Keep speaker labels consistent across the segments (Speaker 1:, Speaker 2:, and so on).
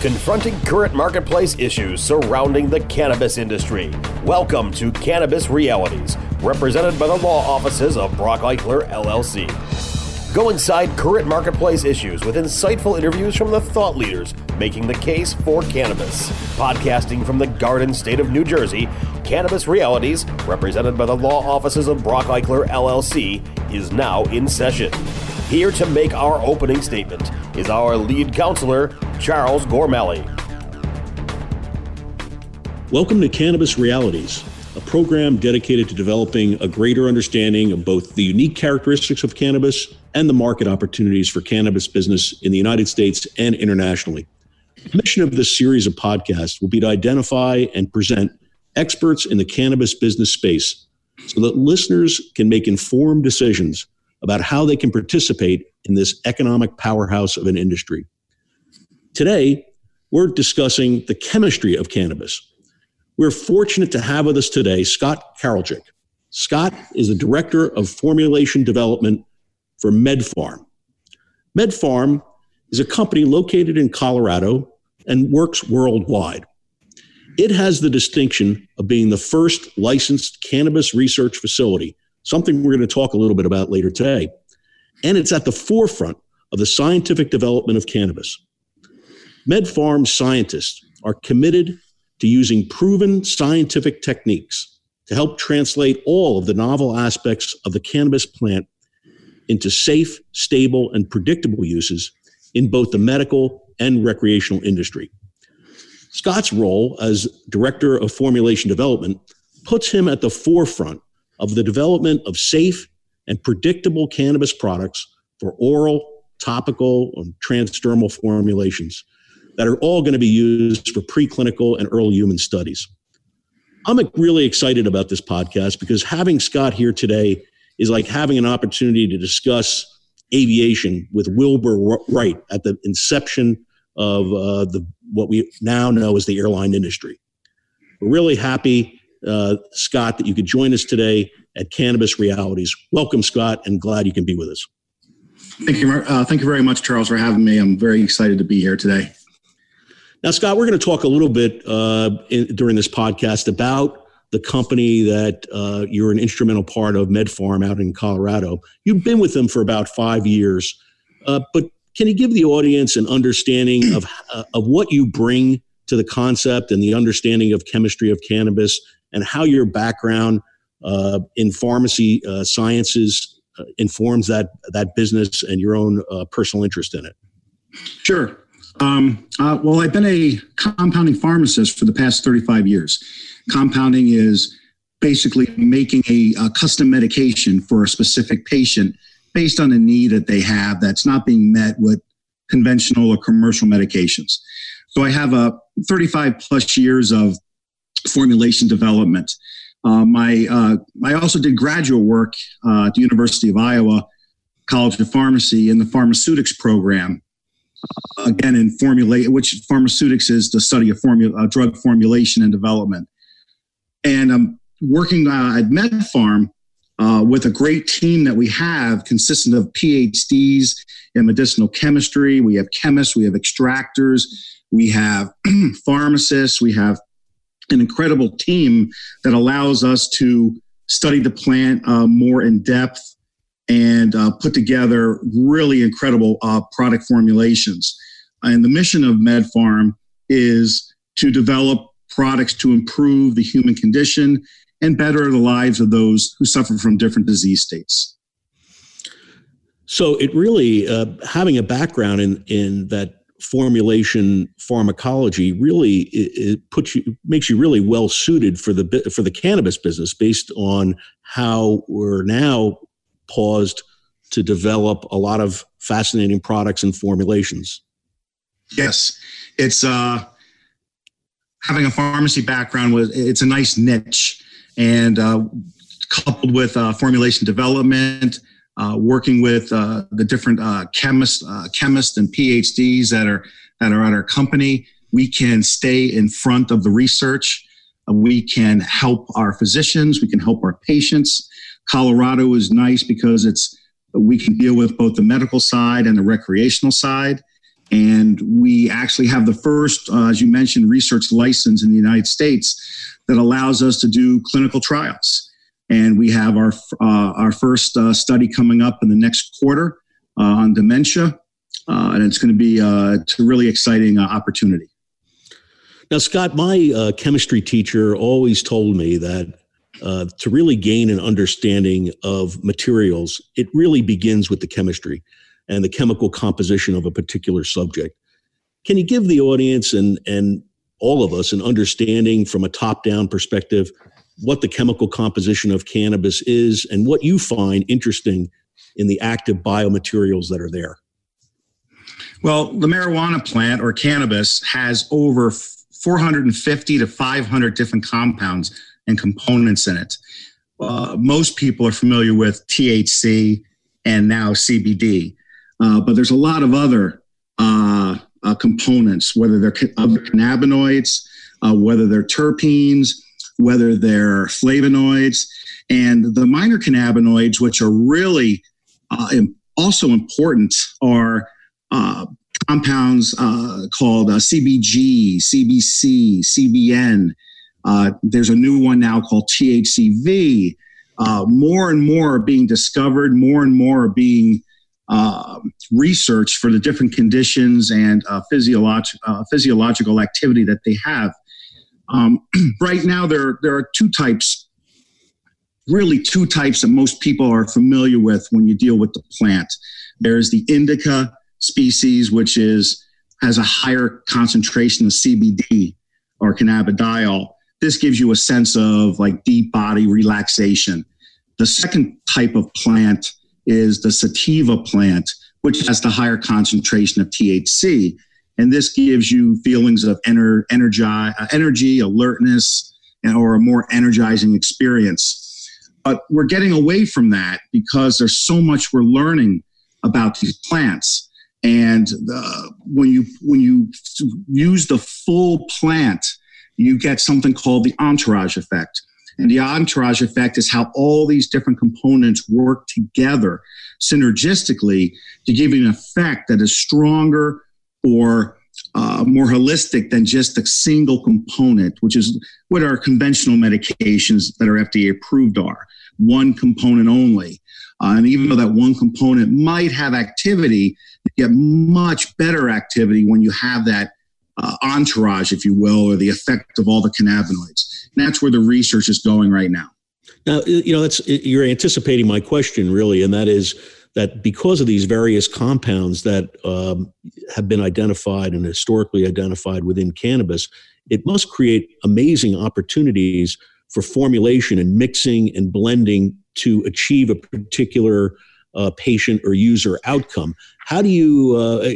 Speaker 1: confronting current marketplace issues surrounding the cannabis industry. Welcome to Cannabis Realities, represented by the law offices of Brach Eichler LLC. Go inside current marketplace issues with insightful interviews from the thought leaders making the case for cannabis. Podcasting from the Garden State of New Jersey, Cannabis Realities, represented by the law offices of Brach Eichler LLC, is now in session. Here to make our opening statement is our lead counselor, Charles Gormley.
Speaker 2: Welcome to Cannabis Realities, a program dedicated to developing a greater understanding of both the unique characteristics of cannabis and the market opportunities for cannabis business in the United States and internationally. The mission of this series of podcasts will be to identify and present experts in the cannabis business space so that listeners can make informed decisions about how they can participate in this economic powerhouse of an industry. Today, we're discussing the chemistry of cannabis. We're fortunate to have with us today Scott Karolczyk. Scott is the Director of Formulation Development for MedPharm. MedPharm is a company located in Colorado and works worldwide. It has the distinction of being the first licensed cannabis research facility, something we're going to talk a little bit about later today. And it's at the forefront of the scientific development of cannabis. MedPharm scientists are committed to using proven scientific techniques to help translate all of the novel aspects of the cannabis plant into safe, stable, and predictable uses in both the medical and recreational industry. Scott's role as Director of Formulation Development puts him at the forefront of the development of safe and predictable cannabis products for oral, topical, and transdermal formulations that are all going to be used for preclinical and early human studies. I'm really excited about this podcast because having Scott here today is like having an opportunity to discuss aviation with Wilbur Wright at the inception of uh, the what we now know as the airline industry. We're really happy, uh, Scott, that you could join us today at Cannabis Realities. Welcome, Scott, and glad you can be with us.
Speaker 3: Thank you. Uh, thank you very much, Charles, for having me. I'm very excited to be here today.
Speaker 2: Now, Scott, we're going to talk a little bit uh, in, during this podcast about the company that uh, you're an instrumental part of, MedPharm, out in Colorado. You've been with them for about five years, uh, but can you give the audience an understanding of uh, of what you bring to the concept and the understanding of chemistry of cannabis, and how your background in pharmacy uh, sciences uh, informs that that business and your own personal interest in it?
Speaker 3: Sure. Um, well, I've been a compounding pharmacist for the past 35 years. Compounding is basically making a, a, custom medication for a specific patient based on a need that they have that's not being met with conventional or commercial medications. So I have a 35 plus years of formulation development. Uh, my uh, I also did graduate work uh, at the University of Iowa College of Pharmacy in the pharmaceutics program. Again, in formulate, which pharmaceutics is the study of formula, uh, drug formulation and development. And I'm working uh, at MedPharm uh, with a great team that we have, consistent of PhDs in medicinal chemistry. We have chemists, we have extractors, we have pharmacists, we have an incredible team that allows us to study the plant uh, more in depth and uh, put together really incredible uh, product formulations. And the mission of MedPharm is to develop products to improve the human condition and better the lives of those who suffer from different disease states.
Speaker 2: So it really uh, having a background in in that formulation pharmacology really it, it, puts you makes you really well suited for the for the cannabis business based on how we're now paused to develop a lot of fascinating products and formulations.
Speaker 3: Yes, it's uh, having a pharmacy background was it's a nice niche, and uh, coupled with uh, formulation development, uh, working with uh, the different uh, chemists, uh, chemists and PhDs that are that are at our company, we can stay in front of the research. we can help our physicians. We can help our patients. Colorado is nice because it's we can deal with both the medical side and the recreational side And we actually have the first, uh, as you mentioned, research license in the United States that allows us to do clinical trials. And we have our, uh, our first uh, study coming up in the next quarter uh, on dementia. Uh, and it's going to be it's a really exciting opportunity.
Speaker 2: Now, Scott, my chemistry teacher always told me that uh, to really gain an understanding of materials, it really begins with the chemistry and the chemical composition of a particular subject. Can you give the audience and, and all of us an understanding from a top down perspective what the chemical composition of cannabis is and what you find interesting in the active biomaterials that are there?
Speaker 3: Well, the marijuana plant or cannabis has over 450 to 500 different compounds and components in it. Uh, most people are familiar with THC and now CBD, uh, but there's a lot of other uh, uh components, whether they're other cannabinoids, uh, whether they're terpenes, whether they're flavonoids, and the minor cannabinoids, which are really uh, also important, are compounds called CBG, CBC, CBN. Uh, there's a new one now called THCV. Uh, more and more are being discovered, more and more are being uh, researched for the different conditions and uh, physiolog- uh, physiological activity that they have. Um, right now, there, there are two types, really two types that most people are familiar with when you deal with the plant. There's the indica species, which is has a higher concentration of CBD or cannabidiol this gives you a sense of like deep body relaxation. The second type of plant is the sativa plant, which has the higher concentration of THC. And this gives you feelings of ener- energy, uh, energy, alertness, and, or a more energizing experience. But we're getting away from that because there's so much we're learning about these plants. And the, when you when you use the full plant you get something called the entourage effect. And the entourage effect is how all these different components work together synergistically to give you an effect that is stronger or uh, more holistic than just a single component, which is what our conventional medications that are FDA approved are one component only. Uh, and even though that one component might have activity, you get much better activity when you have that uh, entourage, if you will, or the effect of all the cannabinoids. And that's where the research is going right now.
Speaker 2: Now, you know, that's you're anticipating my question, really, and that is that because of these various compounds that um, have been identified and historically identified within cannabis, it must create amazing opportunities for formulation and mixing and blending to achieve a particular uh, patient or user outcome. How do you uh,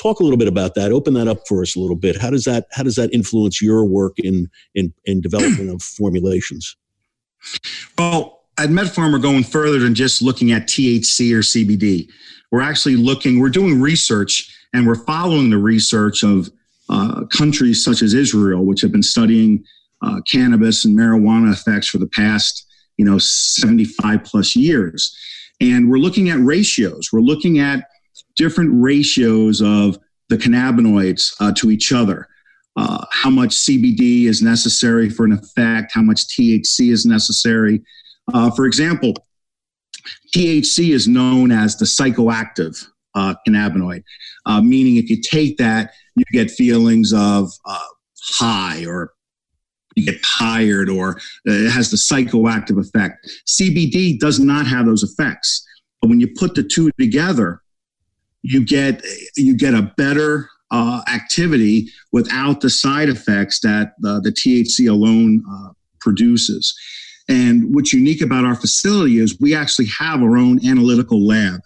Speaker 2: talk a little bit about that? Open that up for us a little bit. How does that how does that influence your work in in, in development of formulations?
Speaker 3: Well, at MedPharm, we're going further than just looking at THC or CBD. We're actually looking. We're doing research, and we're following the research of uh, countries such as Israel, which have been studying uh, cannabis and marijuana effects for the past, you know, 75 plus years. And we're looking at ratios. We're looking at different ratios of the cannabinoids uh, to each other. Uh, how much CBD is necessary for an effect, how much THC is necessary. Uh, for example, THC is known as the psychoactive uh, cannabinoid, uh, meaning if you take that, you get feelings of uh, high or you get tired or it has the psychoactive effect. CBD does not have those effects. But when you put the two together, you get you get a better uh, activity without the side effects that uh, the THC alone uh, produces. And what's unique about our facility is we actually have our own analytical lab.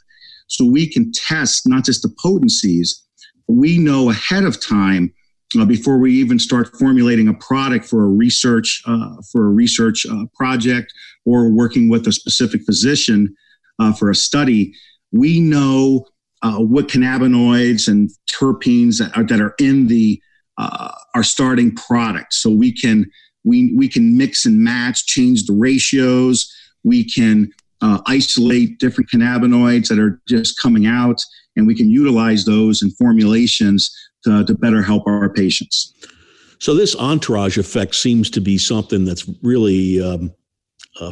Speaker 3: So we can test not just the potencies, we know ahead of time uh, before we even start formulating a product for a research uh, for a research uh, project or working with a specific physician uh, for a study. We know uh, what cannabinoids and terpenes that are, that are in the uh, our starting product, so we can we we can mix and match, change the ratios. We can isolate different cannabinoids that are just coming out and we can utilize those in formulations to, to better help our patients.
Speaker 2: So this entourage effect seems to be something that's really um,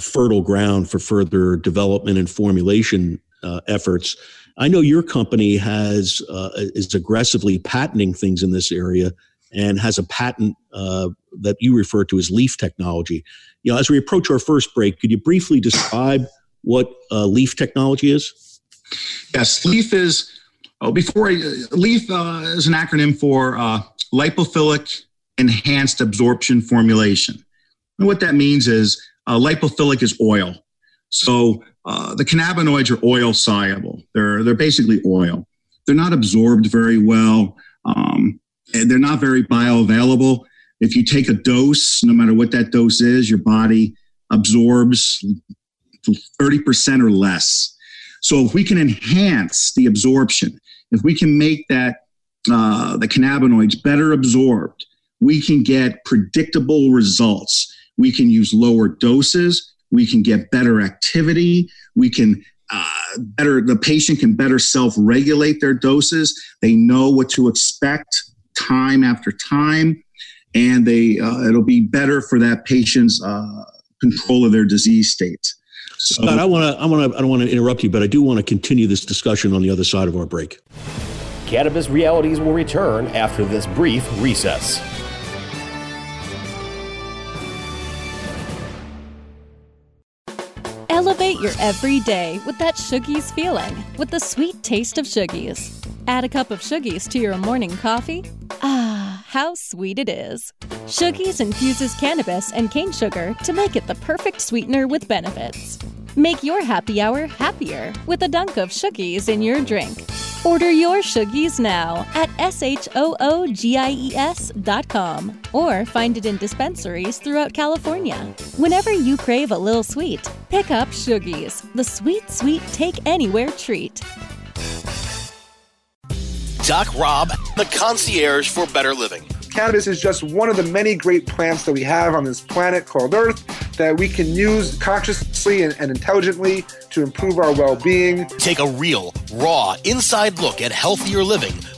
Speaker 2: fertile ground for further development and formulation uh, efforts. I know your company has uh, is aggressively patenting things in this area and has a patent uh, that you refer to as leaf technology. You know, as we approach our first break, could you briefly describe what uh, leaf technology is?
Speaker 3: Yes, leaf is. Oh, before I, leaf uh, is an acronym for uh, lipophilic enhanced absorption formulation. And what that means is uh, lipophilic is oil. So uh, the cannabinoids are oil soluble. They're they're basically oil. They're not absorbed very well. Um, and they're not very bioavailable. If you take a dose, no matter what that dose is, your body absorbs 30% or less. So if we can enhance the absorption, if we can make that uh, the cannabinoids better absorbed, we can get predictable results. We can use lower doses. We can get better activity. We can uh, better, the patient can better self regulate their doses. They know what to expect time after time, and they uh, it'll be better for that patient's uh, control of their disease state.
Speaker 2: So, Scott, I want to, I want to, I don't want to interrupt you, but I do want to continue this discussion on the other side of our break.
Speaker 1: Cannabis Realities will return after this brief recess.
Speaker 4: Elevate your everyday with that Shoogies feeling with the sweet taste of Shoogies. Add a cup of Shoogies to your morning coffee. Ah, how sweet it is. Shoogies infuses cannabis and cane sugar to make it the perfect sweetener with benefits. Make your happy hour happier with a dunk of Shoogies in your drink. Order your Shoogies now at S-H-O-O-G-I-E-S dot com or find it in dispensaries throughout California. Whenever you crave a little sweet, pick up Shoogies, the sweet, sweet take anywhere treat.
Speaker 1: Doc Rob, the concierge for better living.
Speaker 5: Cannabis is just one of the many great plants that we have on this planet called Earth that we can use consciously and, and intelligently to improve our well being.
Speaker 1: Take a real, raw, inside look at healthier living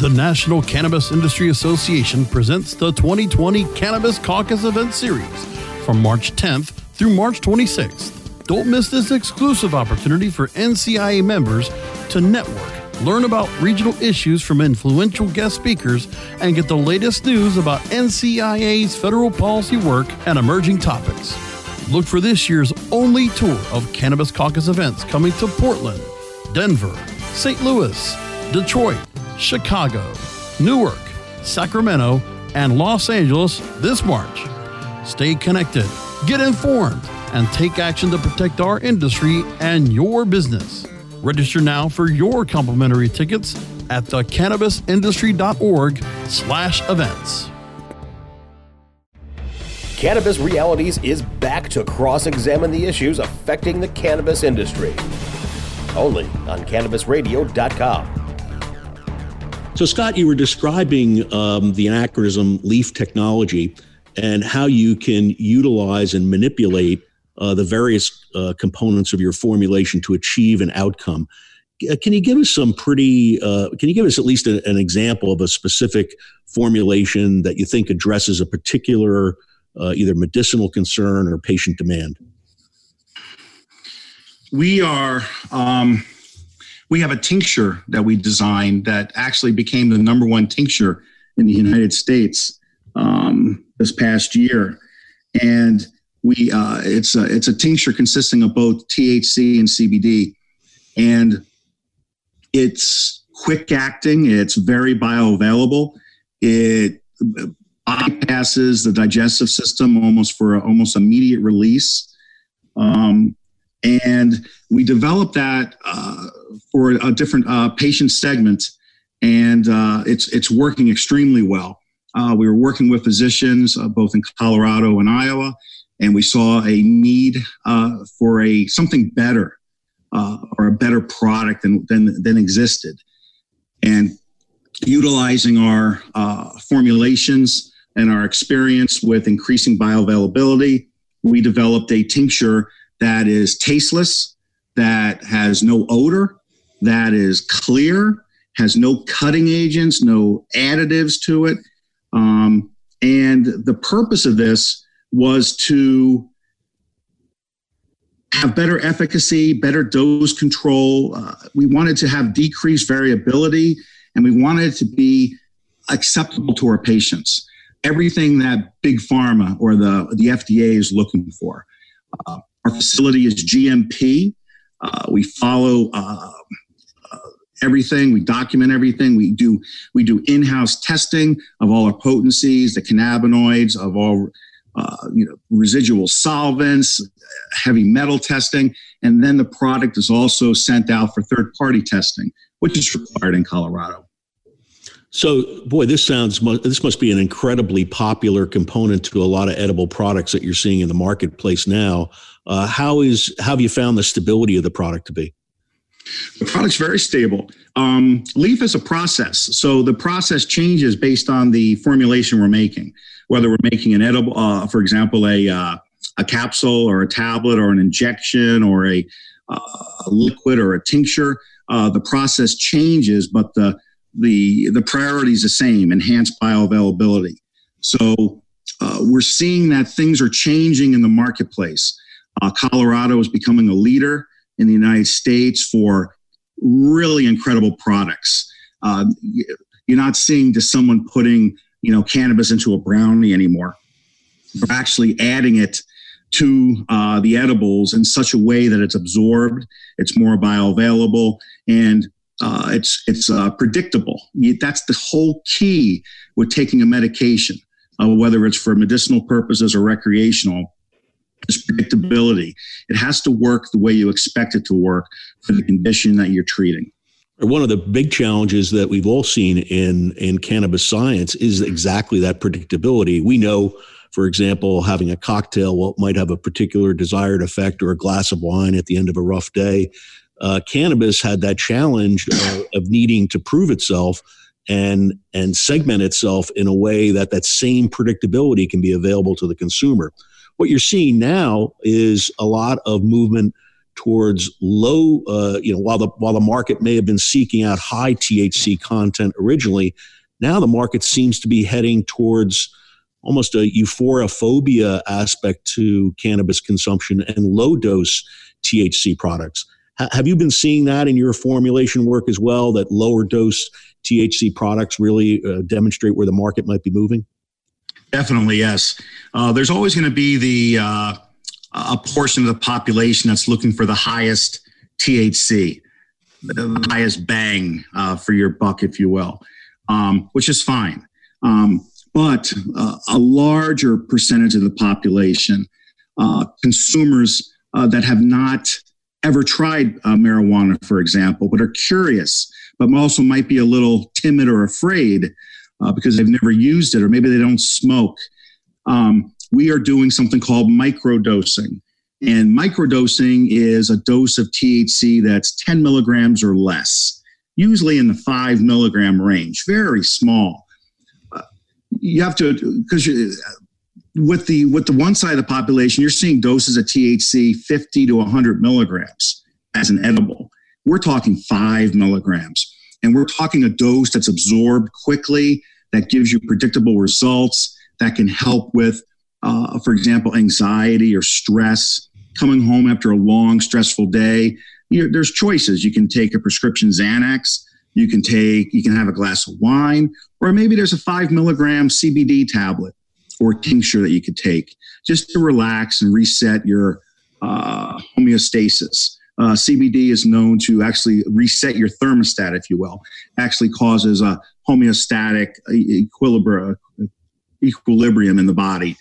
Speaker 6: The National Cannabis Industry Association presents the 2020 Cannabis Caucus Event Series from March 10th through March 26th. Don't miss this exclusive opportunity for NCIA members to network, learn about regional issues from influential guest speakers, and get the latest news about NCIA's federal policy work and emerging topics. Look for this year's only tour of Cannabis Caucus events coming to Portland, Denver, St. Louis, Detroit, Chicago, Newark, Sacramento, and Los Angeles this March. Stay connected, get informed, and take action to protect our industry and your business. Register now for your complimentary tickets at thecannabisindustry.org slash events.
Speaker 1: Cannabis Realities is back to cross-examine the issues affecting the cannabis industry. Only on CannabisRadio.com.
Speaker 2: So, Scott, you were describing um, the anachronism leaf technology and how you can utilize and manipulate uh, the various uh, components of your formulation to achieve an outcome. Uh, can you give us some pretty, uh, can you give us at least a, an example of a specific formulation that you think addresses a particular uh, either medicinal concern or patient demand?
Speaker 3: We are, um, we have a tincture that we designed that actually became the number one tincture in the United States um, this past year. And we, uh, it's a, it's a tincture consisting of both THC and CBD. And it's quick acting. It's very bioavailable. It bypasses the digestive system almost for a, almost immediate release. Um, and we developed that uh, for a different uh, patient segment. and uh, it's it's working extremely well. Uh, we were working with physicians uh, both in Colorado and Iowa, and we saw a need for a something better or a better product than, than than existed, and utilizing our uh, formulations and our experience with increasing bioavailability, we developed a tincture that is tasteless, that has no odor, that is clear, has no cutting agents, no additives to it. Um, and the purpose of this was to have better efficacy, better dose control. Uh, we wanted to have decreased variability, and we wanted to be acceptable to our patients. Everything that big pharma or the, the FDA is looking for. Uh, our facility is GMP. Uh, we follow uh, uh, everything. We document everything. We do we do in-house testing of all our potencies, the cannabinoids, of all uh, you know residual solvents, heavy metal testing, and then the product is also sent out for third-party testing, which is required in Colorado.
Speaker 2: So, boy, this sounds this must be an incredibly popular component to a lot of edible products that you're seeing in the marketplace now. Uh, how is how have you found the stability of the product to be?
Speaker 3: The product's very stable. Um, leaf is a process, so the process changes based on the formulation we're making. Whether we're making an edible, uh, for example, a uh, a capsule or a tablet or an injection or a, uh, a liquid or a tincture, uh, the process changes, but the the the priority is the same: enhanced bioavailability. So uh, we're seeing that things are changing in the marketplace. Uh, Colorado is becoming a leader in the United States for really incredible products. Uh, you're not seeing just someone putting you know cannabis into a brownie anymore. They're actually adding it to uh, the edibles in such a way that it's absorbed, it's more bioavailable, and uh, it's it's uh, predictable. That's the whole key with taking a medication, uh, whether it's for medicinal purposes or recreational. Is predictability. It has to work the way you expect it to work for the condition that you're treating.
Speaker 2: One of the big challenges that we've all seen in in cannabis science is exactly that predictability. We know for example, having a cocktail might have a particular desired effect or a glass of wine at the end of a rough day uh, cannabis had that challenge uh, of needing to prove itself and and segment itself in a way that that same predictability can be available to the consumer. What you're seeing now is a lot of movement towards low, uh, you know, while the while the market may have been seeking out high THC content originally, now the market seems to be heading towards almost a euphorophobia aspect to cannabis consumption and low dose THC products have you been seeing that in your formulation work as well? That lower dose THC products really uh, demonstrate where the market might be moving?
Speaker 3: Definitely, yes. Uh, there's always going to be the uh, a portion of the population that's looking for the highest THC, the highest bang uh, for your buck, if you will, um, which is fine. Um, but uh, a larger percentage of the population, uh, consumers that have not ever tried uh, marijuana, for example, but are curious, but also might be a little timid or afraid uh, because they've never used it, or maybe they don't smoke. Um, we are doing something called microdosing. And microdosing is a dose of THC that's 10 milligrams or less, usually in the five milligram range, very small. Uh, you have to, because with the with the one side of the population, you're seeing doses of THC 50 to 100 milligrams as an edible. We're talking five milligrams, and we're talking a dose that's absorbed quickly, that gives you predictable results, that can help with, uh, for example, anxiety or stress. Coming home after a long, stressful day, you there's choices. You can take a prescription Xanax. You can take, you can have a glass of wine, or maybe there's a five milligram CBD tablet or tincture that you could take just to relax and reset your uh, homeostasis. Uh, CBD is known to actually reset your thermostat, if you will. Actually causes a homeostatic equilibrium, in the body.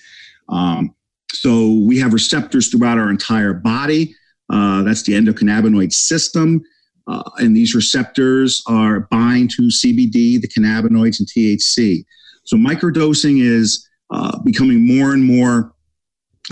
Speaker 3: Um, so we have receptors throughout our entire body. Uh, that's the endocannabinoid system. uh, and these receptors are bind to CBD, the cannabinoids, and THC. So microdosing is uh, becoming more and more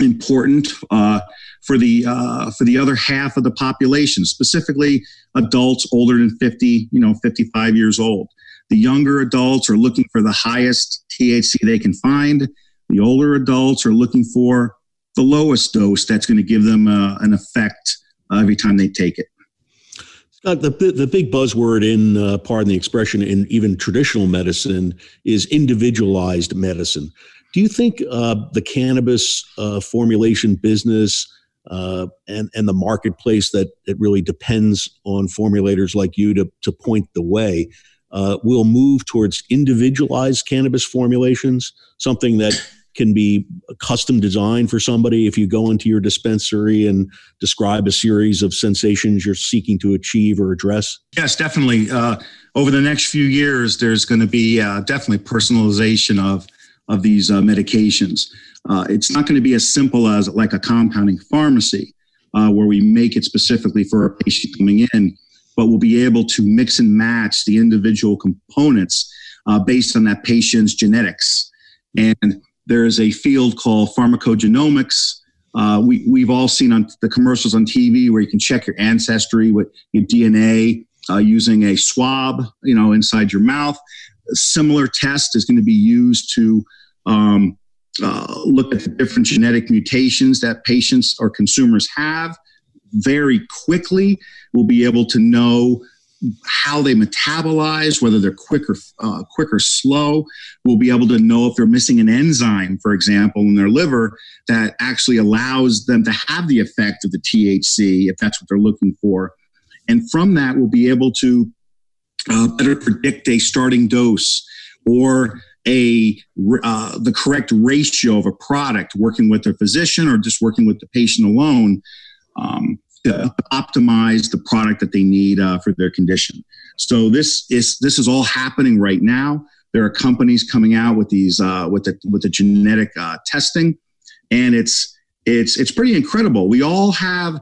Speaker 3: important uh, for the uh, for the other half of the population, specifically adults older than 50, you know, 55 years old. The younger adults are looking for the highest THC they can find. The older adults are looking for the lowest dose that's going to give them uh, an effect every time they take it.
Speaker 2: Uh, the the big buzzword in uh, pardon the expression in even traditional medicine is individualized medicine. Do you think uh, the cannabis uh, formulation business uh, and and the marketplace that it really depends on formulators like you to to point the way uh, will move towards individualized cannabis formulations, something that can be custom designed for somebody if you go into your dispensary and describe a series of sensations you're seeking to achieve or address?
Speaker 3: Yes, definitely. Uh, over the next few years, there's going to be uh, definitely personalization of of these uh, medications. Uh, it's not going to be as simple as like a compounding pharmacy uh, where we make it specifically for a patient coming in, but we'll be able to mix and match the individual components uh, based on that patient's genetics. And there is a field called pharmacogenomics. Uh, we, we've all seen on the commercials on TV where you can check your ancestry with your DNA uh, using a swab, you know, inside your mouth. Similar test is going to be used to um, uh, look at the different genetic mutations that patients or consumers have very quickly. We'll be able to know how they metabolize, whether they're quick or, uh, quick or slow. We'll be able to know if they're missing an enzyme, for example, in their liver that actually allows them to have the effect of the THC if that's what they're looking for. And from that, we'll be able to uh, better predict a starting dose or a uh, the correct ratio of a product working with a physician or just working with the patient alone um, to optimize the product that they need uh, for their condition. So this is this is all happening right now. There are companies coming out with these uh, with the with the genetic uh, testing and it's it's it's pretty incredible. We all have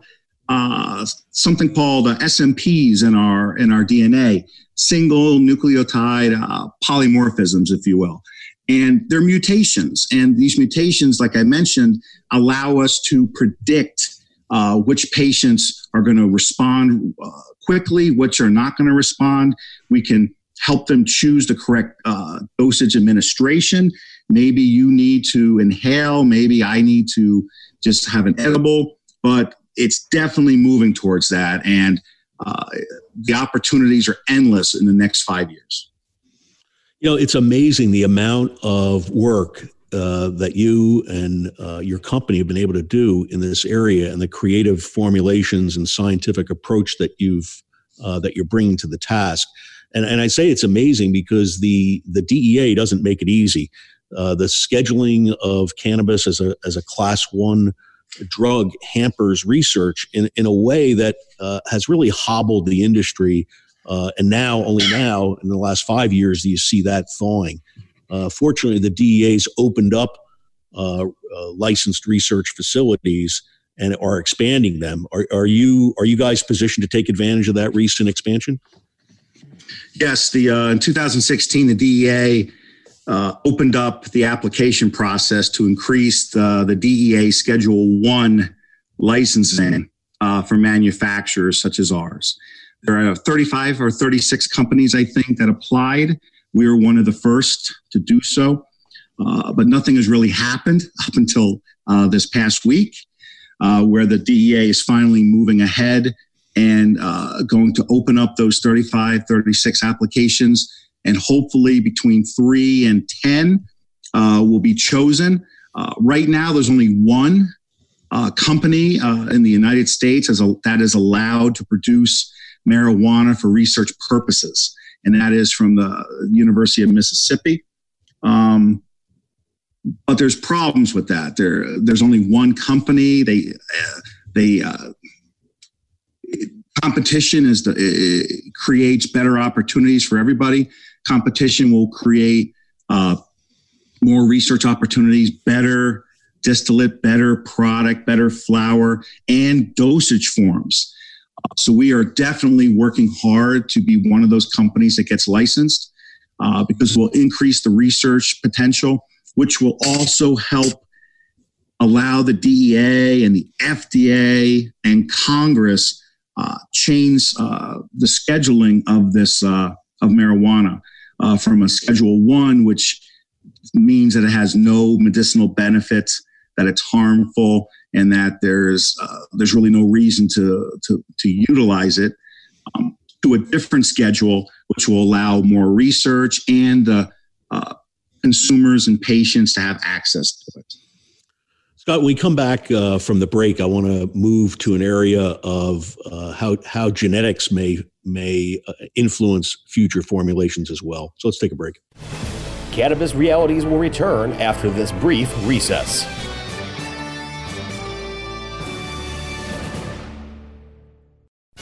Speaker 3: uh, something called uh, SNPs in our in our DNA, single nucleotide uh, polymorphisms, if you will, and they're mutations. And these mutations, like I mentioned, allow us to predict uh, which patients are going to respond uh, quickly, which are not going to respond. We can help them choose the correct dosage administration. Maybe you need to inhale. Maybe I need to just have an edible. But it's definitely moving towards that. And uh, the opportunities are endless in the next five years.
Speaker 2: You know, it's amazing the amount of work uh, that you and uh, your company have been able to do in this area and the creative formulations and scientific approach that you've uh, that you're bringing to the task. And, and I say it's amazing because the the DEA doesn't make it easy. Uh, the scheduling of cannabis as a as a class one drug hampers research in, in a way that uh, has really hobbled the industry. Uh, and now, only now, in the last five years, do you see that thawing. Uh, fortunately, the DEA's opened up uh, uh, licensed research facilities and are expanding them. Are, are you are you guys positioned to take advantage of that recent expansion?
Speaker 3: Yes, the uh, in 2016, the DEA uh, opened up the application process to increase the, the DEA Schedule 1 licensing uh, for manufacturers such as ours. There are 35 or 36 companies, I think, that applied. We were one of the first to do so. Uh, but nothing has really happened up until uh, this past week, uh, where the DEA is finally moving ahead and uh, going to open up those 35, 36 applications and hopefully between three and 10 uh, will be chosen. Uh, right now, there's only one uh, company uh, in the United States a, that is allowed to produce marijuana for research purposes, and that is from the University of Mississippi. Um, but there's problems with that. There, there's only one company. They, uh, they uh, competition is the creates better opportunities for everybody competition will create uh, more research opportunities, better distillate, better product, better flower, and dosage forms. Uh, so we are definitely working hard to be one of those companies that gets licensed uh, because we'll increase the research potential, which will also help allow the DEA and the FDA and Congress uh, change uh, the scheduling of this uh, of marijuana uh, from a Schedule One, which means that it has no medicinal benefits, that it's harmful, and that there's uh, there's really no reason to to, to utilize it, um, to a different schedule, which will allow more research and uh, consumers and patients to have access to it.
Speaker 2: Scott, when we come back uh, from the break, I want to move to an area of uh, how how genetics may may uh, influence future formulations as well. So let's take a break.
Speaker 1: Cannabis Realities will return after this brief recess.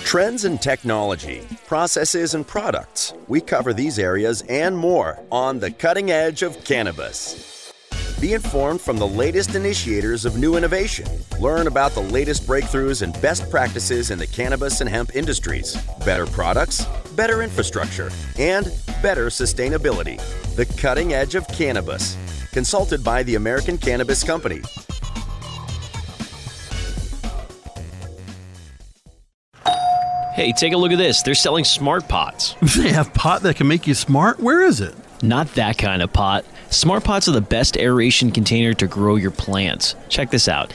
Speaker 1: Trends in technology, processes, and products. We cover these areas and more on the cutting edge of cannabis. Be informed from the latest initiators of new innovation. Learn about the latest breakthroughs and best practices in the cannabis and hemp industries. Better products, better infrastructure, and better sustainability. The cutting edge of cannabis. Consulted by the American Cannabis Company.
Speaker 7: Hey, take a look at this. They're selling smart pots.
Speaker 6: They have pot that can make you smart? Where is it?
Speaker 7: Not that kind of pot. Smart pots are the best aeration container to grow your plants. Check this out.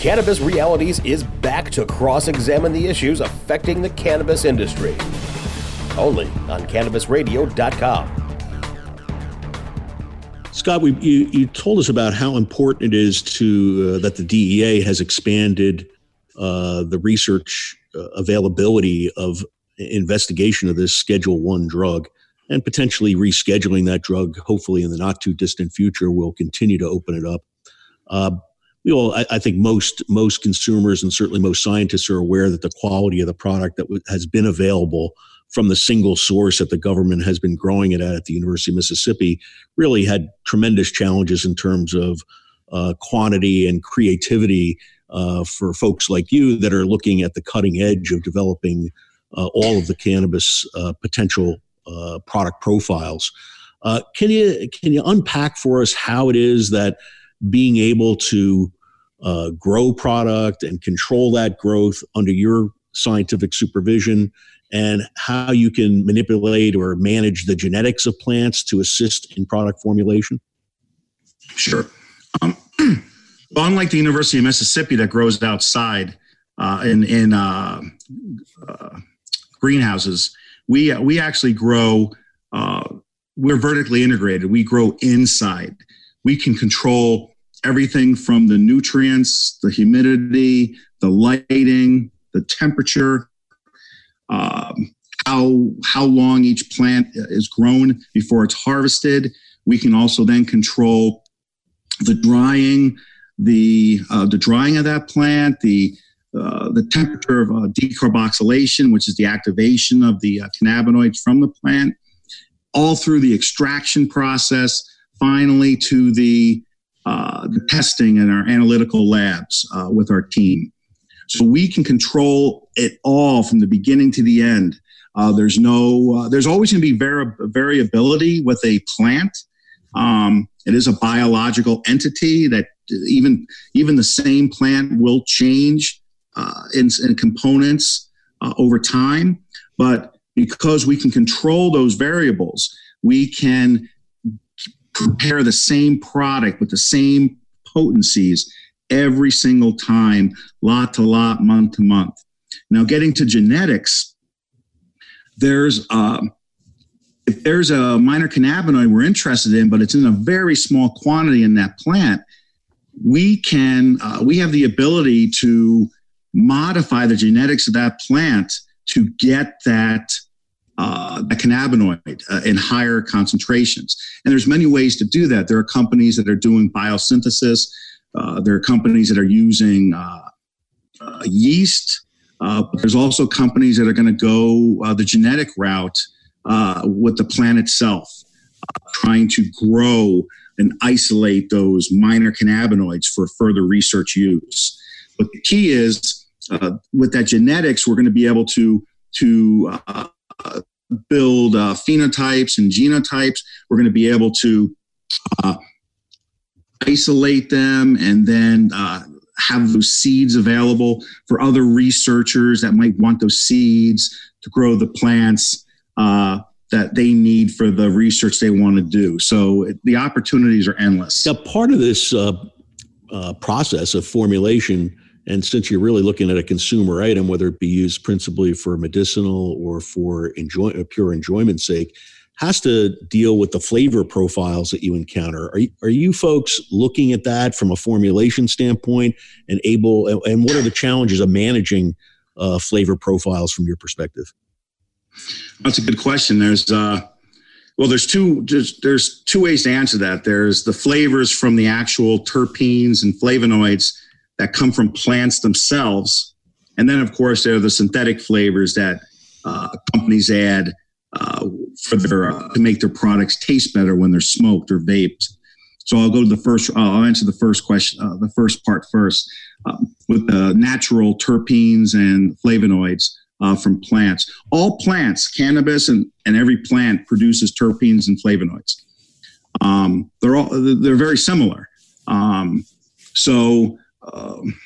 Speaker 1: Cannabis Realities is back to cross examine the issues affecting the cannabis industry. Only on CannabisRadio.com.
Speaker 2: Scott, we, you, you told us about how important it is to uh, that the DEA has expanded uh, the research uh, availability of investigation of this Schedule One drug, and potentially rescheduling that drug. Hopefully, in the not too distant future, will continue to open it up. You know, I, I, think most most consumers and certainly most scientists are aware that the quality of the product that w- has been available from the single source that the government has been growing it at at the University of Mississippi really had tremendous challenges in terms of uh, quantity and creativity uh, for folks like you that are looking at the cutting edge of developing uh, all of the cannabis uh, potential uh, product profiles. Uh, can you can you unpack for us how it is that being able to uh, grow product and control that growth under your scientific supervision and how you can manipulate or manage the genetics of plants to assist in product formulation?
Speaker 3: Sure. Um, well, unlike the University of Mississippi that grows outside uh, in, in uh, uh greenhouses, we, we actually grow, uh, we're vertically integrated. We grow inside. We can control everything from the nutrients, the humidity, the lighting, the temperature, um, how how long each plant is grown before it's harvested. We can also then control the drying, the uh, the drying of that plant, the uh, the temperature of uh, decarboxylation, which is the activation of the uh, cannabinoids from the plant, all through the extraction process, finally to the uh, the testing in our analytical labs uh, with our team. So we can control it all from the beginning to the end. Uh, there's no, uh, there's always going to be vari- variability with a plant. Um, it is a biological entity that even even the same plant will change uh, in, in, components over time. But because we can control those variables, we can prepare the same product with the same potencies every single time, lot to lot, month to month. Now, getting to genetics, there's uh, if there's a minor cannabinoid we're interested in, but it's in a very small quantity in that plant, we can uh, we have the ability to modify the genetics of that plant to get that uh, a cannabinoid uh, in higher concentrations. And there's many ways to do that. There are companies that are doing biosynthesis. Uh, there are companies that are using uh, uh, yeast. Uh, there's also companies that are going to go the genetic route with the plant itself, trying to grow and isolate those minor cannabinoids for further research use. But the key is with that genetics, we're going to be able to to uh, build uh, phenotypes and genotypes. We're going to be able to uh, isolate them and then uh, have those seeds available for other researchers that might want those seeds to grow the plants uh, that they need for the research they want to do. So the opportunities are endless.
Speaker 2: Now, part of this uh, uh, process of formulation and since you're really looking at a consumer item, whether it be used principally for medicinal or for enjoy, pure enjoyment sake, has to deal with the flavor profiles that you encounter. Are you, are you folks looking at that from a formulation standpoint and able, and what are the challenges of managing uh, flavor profiles from your perspective?
Speaker 3: That's a good question. There's, uh, well, there's two, there's, there's two ways to answer that. There's the flavors from the actual terpenes and flavonoids that come from plants themselves. And then, of course, there are the synthetic flavors that uh, companies add uh, for their uh, to make their products taste better when they're smoked or vaped. So I'll go to the first. I'll answer the first question, uh, the first part first, um, with the natural terpenes and flavonoids uh, from plants. All plants, cannabis and, and every plant produces terpenes and flavonoids. Um, they're all they're very similar. Um, so um,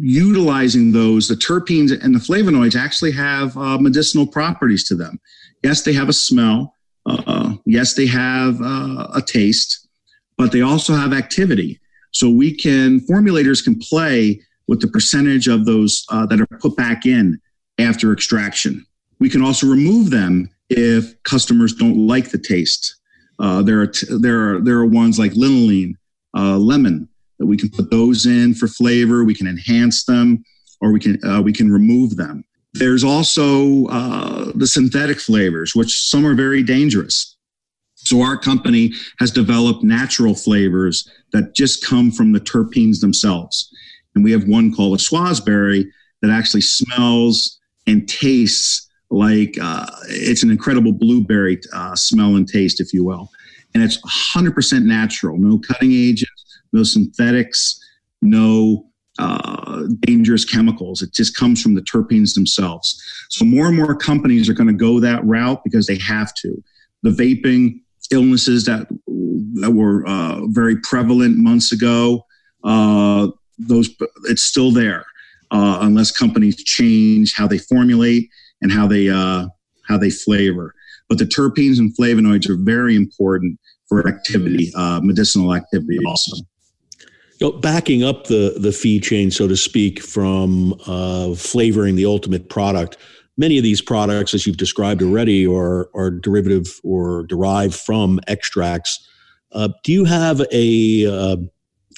Speaker 3: utilizing those, the terpenes and the flavonoids actually have uh, medicinal properties to them. Yes, they have a smell. Uh, yes, they have uh, a taste, but they also have activity. So we can, formulators can play with the percentage of those uh, that are put back in after extraction. We can also remove them if customers don't like the taste. Uh, there are t- there are there are ones like linalool, uh, lemon, we can put those in for flavor. We can enhance them, or we can uh, we can remove them. There's also uh, the synthetic flavors, which some are very dangerous. So our company has developed natural flavors that just come from the terpenes themselves, and we have one called a swazberry that actually smells and tastes like uh, it's an incredible blueberry uh, smell and taste, if you will. And it's 100% natural, no cutting agents, no synthetics, no uh, dangerous chemicals. It just comes from the terpenes themselves. So more and more companies are going to go that route because they have to. The vaping illnesses that that were uh, very prevalent months ago, uh, those it's still there uh, unless companies change how they formulate and how they uh, how they flavor. But the terpenes and flavonoids are very important for activity, uh, medicinal activity also.
Speaker 2: Backing up the the feed chain, so to speak, from uh, flavoring the ultimate product. Many of these products, as you've described already, are are derivative or derived from extracts. Uh, do you have a uh,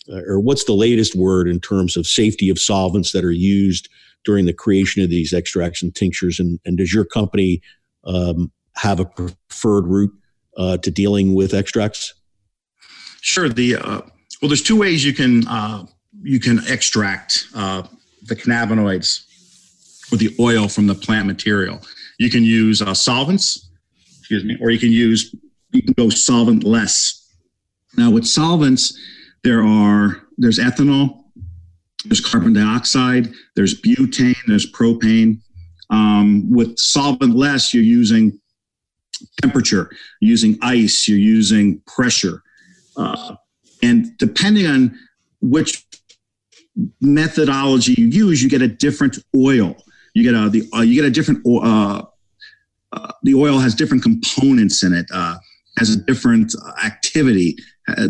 Speaker 2: or what's the latest word in terms of safety of solvents that are used during the creation of these extracts and tinctures? And, and does your company um, have a preferred route uh, to dealing with extracts?
Speaker 3: Sure. The uh, well, there's two ways you can uh, you can extract uh, the cannabinoids or the oil from the plant material. You can use uh, solvents, excuse me, or you can use you can go solvent less. Now, with solvents, there are there's ethanol, there's carbon dioxide, there's butane, there's propane. Um, with solvent less, you're using temperature, using ice, you're using pressure. Uh, and depending on which methodology you use, you get a different oil. You get a the uh, you get a different uh, uh, the oil has different components in it, uh, has a different activity. Uh,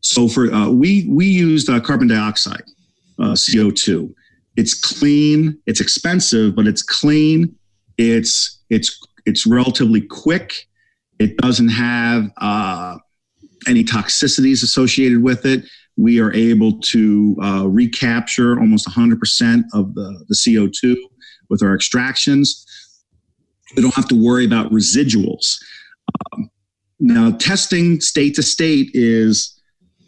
Speaker 3: so for uh, we we used carbon dioxide, CO two. It's clean. It's expensive, but it's clean. It's it's it's relatively quick. It doesn't have any toxicities associated with it we are able to uh, recapture almost 100% of the, the CO2 with our extractions. We don't have to worry about residuals. Um, now, testing state to state is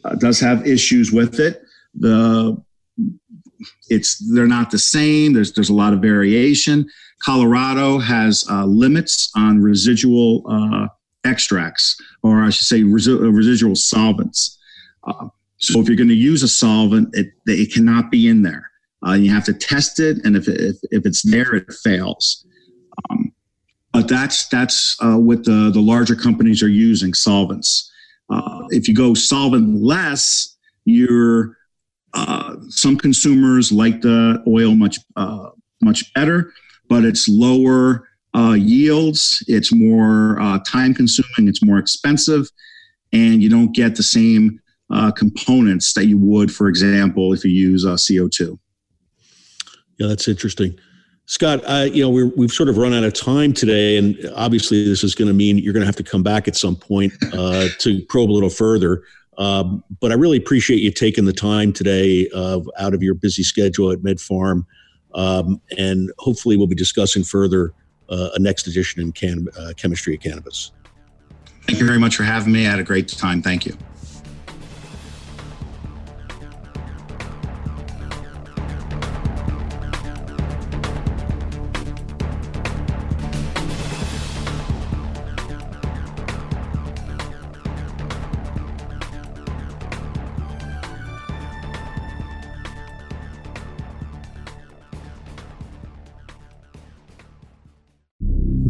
Speaker 3: uh, does have issues with it. The it's they're not the same. There's there's a lot of variation. Colorado has uh, limits on residual uh, extracts, or I should say resi- residual solvents. Uh, so if you're going to use a solvent, it, it cannot be in there. Uh, you have to test it, and if, if, if it's there, it fails. Um, but that's that's uh, what the, the larger companies are using solvents. Uh, if you go solvent less, you're uh, some consumers like the oil much uh, much better, but it's lower uh, yields. It's more time consuming. It's more expensive, and you don't get the same uh, components that you would, for example, if you use uh, CO2.
Speaker 2: Yeah, that's interesting. Scott, uh, you know, we we've sort of run out of time today, and obviously, this is going to mean you're going to have to come back at some point uh, to probe a little further. Um, but I really appreciate you taking the time today uh, out of your busy schedule at MedPharm, um, and hopefully, we'll be discussing further uh, a next edition in can- uh, chemistry of cannabis.
Speaker 3: Thank you very much for having me. I had a great time. Thank you.